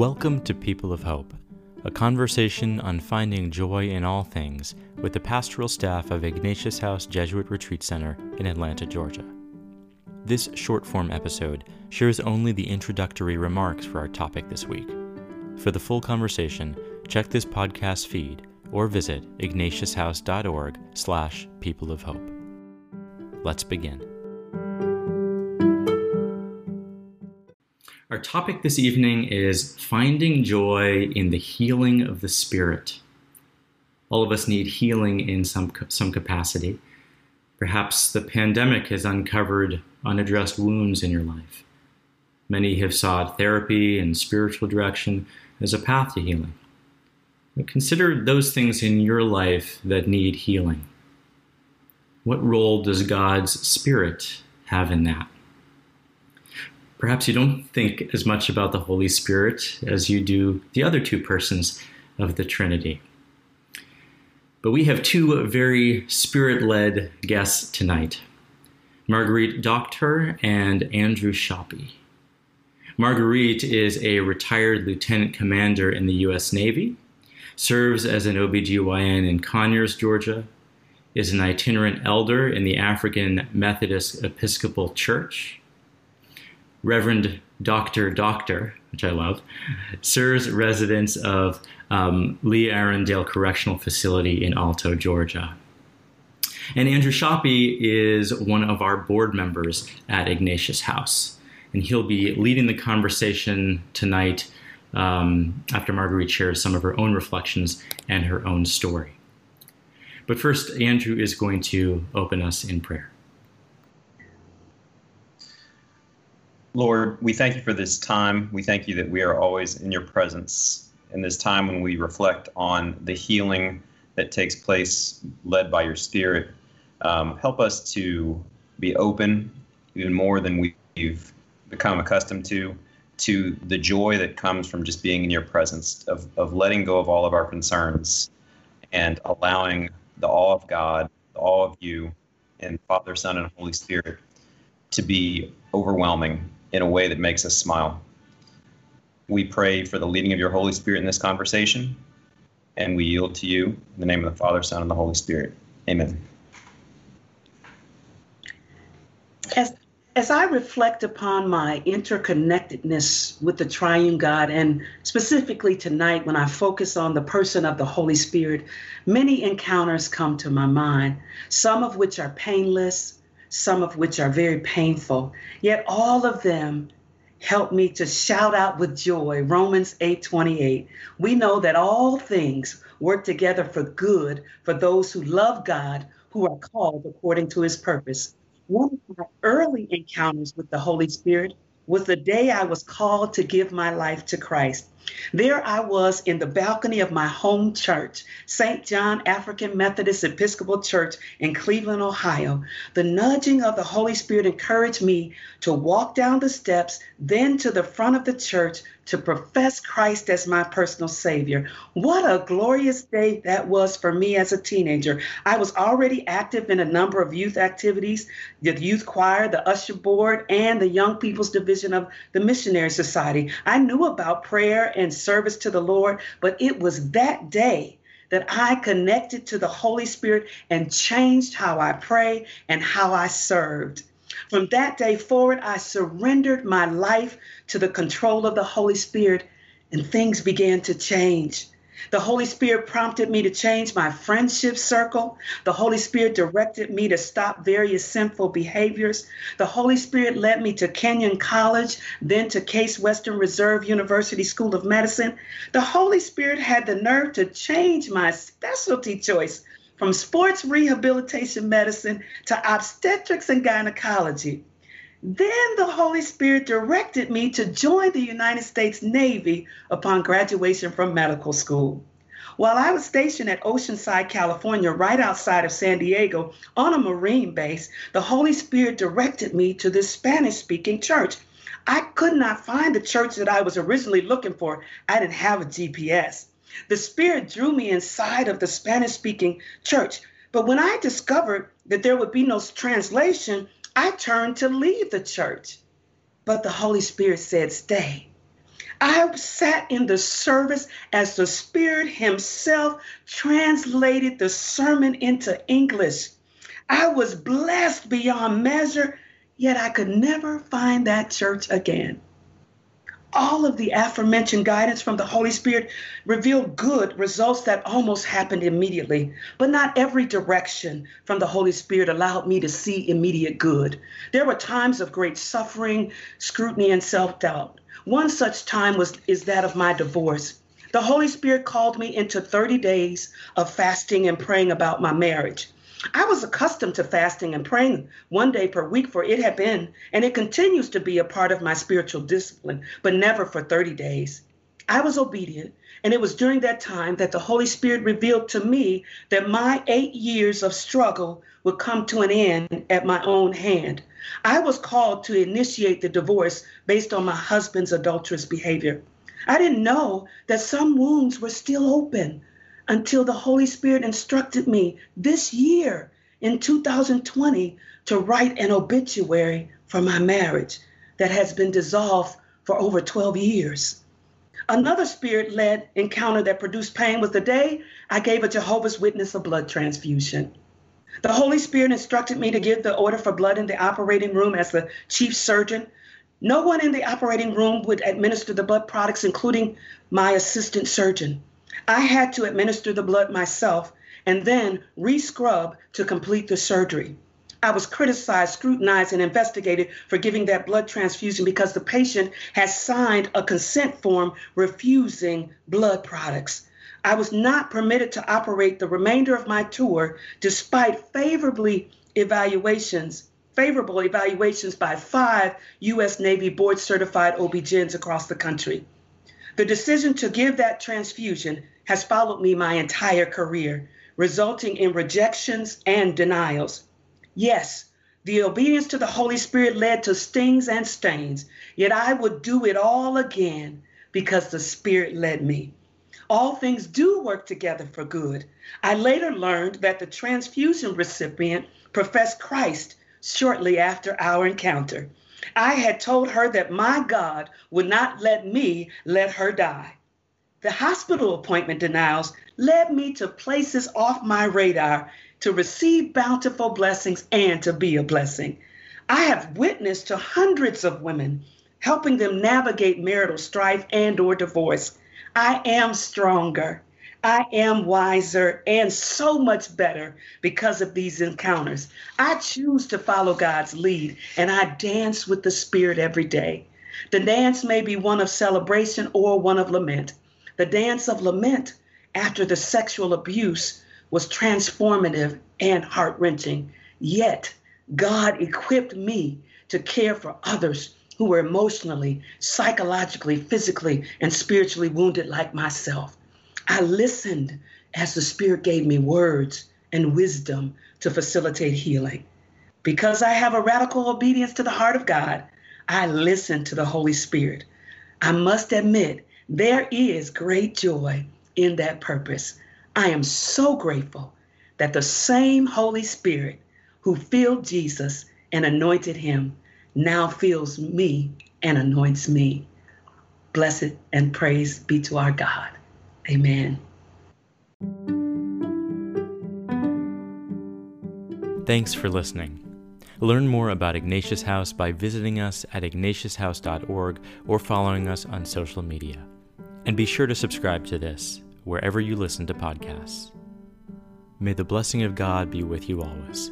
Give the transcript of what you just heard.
Welcome to People of Hope, a conversation on finding joy in all things with the pastoral staff of Ignatius House Jesuit Retreat Center in Atlanta, Georgia. This short form episode shares only the introductory remarks for our topic this week. For the full conversation, check this podcast feed or visit ignatiushouse.org slash people of hope. Let's begin. Our topic this evening is finding joy in the healing of the spirit. All of us need healing in some, some capacity. Perhaps the pandemic has uncovered unaddressed wounds in your life. Many have sought therapy and spiritual direction as a path to healing. Consider those things in your life that need healing. What role does God's Spirit have in that? Perhaps you don't think as much about the Holy Spirit as you do the other two persons of the Trinity. But we have two very spirit led guests tonight Marguerite Doctor and Andrew Shoppy. Marguerite is a retired lieutenant commander in the U.S. Navy, serves as an OBGYN in Conyers, Georgia, is an itinerant elder in the African Methodist Episcopal Church. Reverend Dr. Doctor, which I love, serves residents of um, Lee Arrendale Correctional Facility in Alto, Georgia. And Andrew Shoppy is one of our board members at Ignatius House. And he'll be leading the conversation tonight um, after Marguerite shares some of her own reflections and her own story. But first, Andrew is going to open us in prayer. Lord, we thank you for this time. We thank you that we are always in your presence in this time when we reflect on the healing that takes place led by your Spirit. Um, help us to be open even more than we've become accustomed to to the joy that comes from just being in your presence, of, of letting go of all of our concerns and allowing the awe of God, the awe of you, and Father, Son, and Holy Spirit to be overwhelming in a way that makes us smile. We pray for the leading of your Holy Spirit in this conversation, and we yield to you in the name of the Father, Son, and the Holy Spirit. Amen. As, as I reflect upon my interconnectedness with the triune God, and specifically tonight when I focus on the person of the Holy Spirit, many encounters come to my mind, some of which are painless, some of which are very painful. Yet all of them help me to shout out with joy Romans 8:28. We know that all things work together for good for those who love God, who are called according to his purpose. One of my early encounters with the Holy Spirit was the day I was called to give my life to Christ. There I was in the balcony of my home church, St. John African Methodist Episcopal Church in Cleveland, Ohio. The nudging of the Holy Spirit encouraged me to walk down the steps, then to the front of the church to profess Christ as my personal Savior. What a glorious day that was for me as a teenager. I was already active in a number of youth activities the youth choir, the usher board, and the Young People's Division of the Missionary Society. I knew about prayer and service to the Lord, but it was that day that I connected to the Holy Spirit and changed how I pray and how I served. From that day forward, I surrendered my life to the control of the Holy Spirit, and things began to change. The Holy Spirit prompted me to change my friendship circle. The Holy Spirit directed me to stop various sinful behaviors. The Holy Spirit led me to Kenyon College, then to Case Western Reserve University School of Medicine. The Holy Spirit had the nerve to change my specialty choice from sports rehabilitation medicine to obstetrics and gynecology. Then the Holy Spirit directed me to join the United States Navy upon graduation from medical school. While I was stationed at Oceanside, California, right outside of San Diego, on a Marine base, the Holy Spirit directed me to this Spanish speaking church. I could not find the church that I was originally looking for. I didn't have a GPS. The Spirit drew me inside of the Spanish speaking church. But when I discovered that there would be no translation, I turned to leave the church. But the Holy Spirit said, Stay. I sat in the service as the Spirit Himself translated the sermon into English. I was blessed beyond measure, yet I could never find that church again all of the aforementioned guidance from the Holy Spirit revealed good results that almost happened immediately. But not every direction from the Holy Spirit allowed me to see immediate good. There were times of great suffering, scrutiny, and self doubt. One such time was is that of my divorce. The Holy Spirit called me into 30 days of fasting and praying about my marriage. I was accustomed to fasting and praying one day per week, for it had been and it continues to be a part of my spiritual discipline, but never for 30 days. I was obedient, and it was during that time that the Holy Spirit revealed to me that my eight years of struggle would come to an end at my own hand. I was called to initiate the divorce based on my husband's adulterous behavior. I didn't know that some wounds were still open until the Holy Spirit instructed me this year in 2020 to write an obituary for my marriage that has been dissolved for over 12 years. Another spirit led encounter that produced pain was the day I gave a Jehovah's Witness a blood transfusion. The Holy Spirit instructed me to give the order for blood in the operating room as the chief surgeon. No one in the operating room would administer the blood products, including my assistant surgeon. I had to administer the blood myself and then re-scrub to complete the surgery. I was criticized, scrutinized, and investigated for giving that blood transfusion because the patient had signed a consent form refusing blood products. I was not permitted to operate the remainder of my tour despite favorably evaluations, favorable evaluations by five U.S. Navy board certified OB-GYNs across the country. The decision to give that transfusion has followed me my entire career, resulting in rejections and denials. Yes, the obedience to the Holy Spirit led to stings and stains, yet I would do it all again because the Spirit led me. All things do work together for good. I later learned that the transfusion recipient professed Christ shortly after our encounter. I had told her that my God would not let me let her die. The hospital appointment denials led me to places off my radar to receive bountiful blessings and to be a blessing. I have witnessed to hundreds of women helping them navigate marital strife and or divorce. I am stronger. I am wiser and so much better because of these encounters. I choose to follow God's lead and I dance with the Spirit every day. The dance may be one of celebration or one of lament. The dance of lament after the sexual abuse was transformative and heart wrenching. Yet, God equipped me to care for others who were emotionally, psychologically, physically, and spiritually wounded like myself. I listened as the Spirit gave me words and wisdom to facilitate healing. Because I have a radical obedience to the heart of God, I listen to the Holy Spirit. I must admit, there is great joy in that purpose. I am so grateful that the same Holy Spirit who filled Jesus and anointed him now fills me and anoints me. Blessed and praise be to our God. Amen. Thanks for listening. Learn more about Ignatius House by visiting us at ignatiushouse.org or following us on social media. And be sure to subscribe to this wherever you listen to podcasts. May the blessing of God be with you always.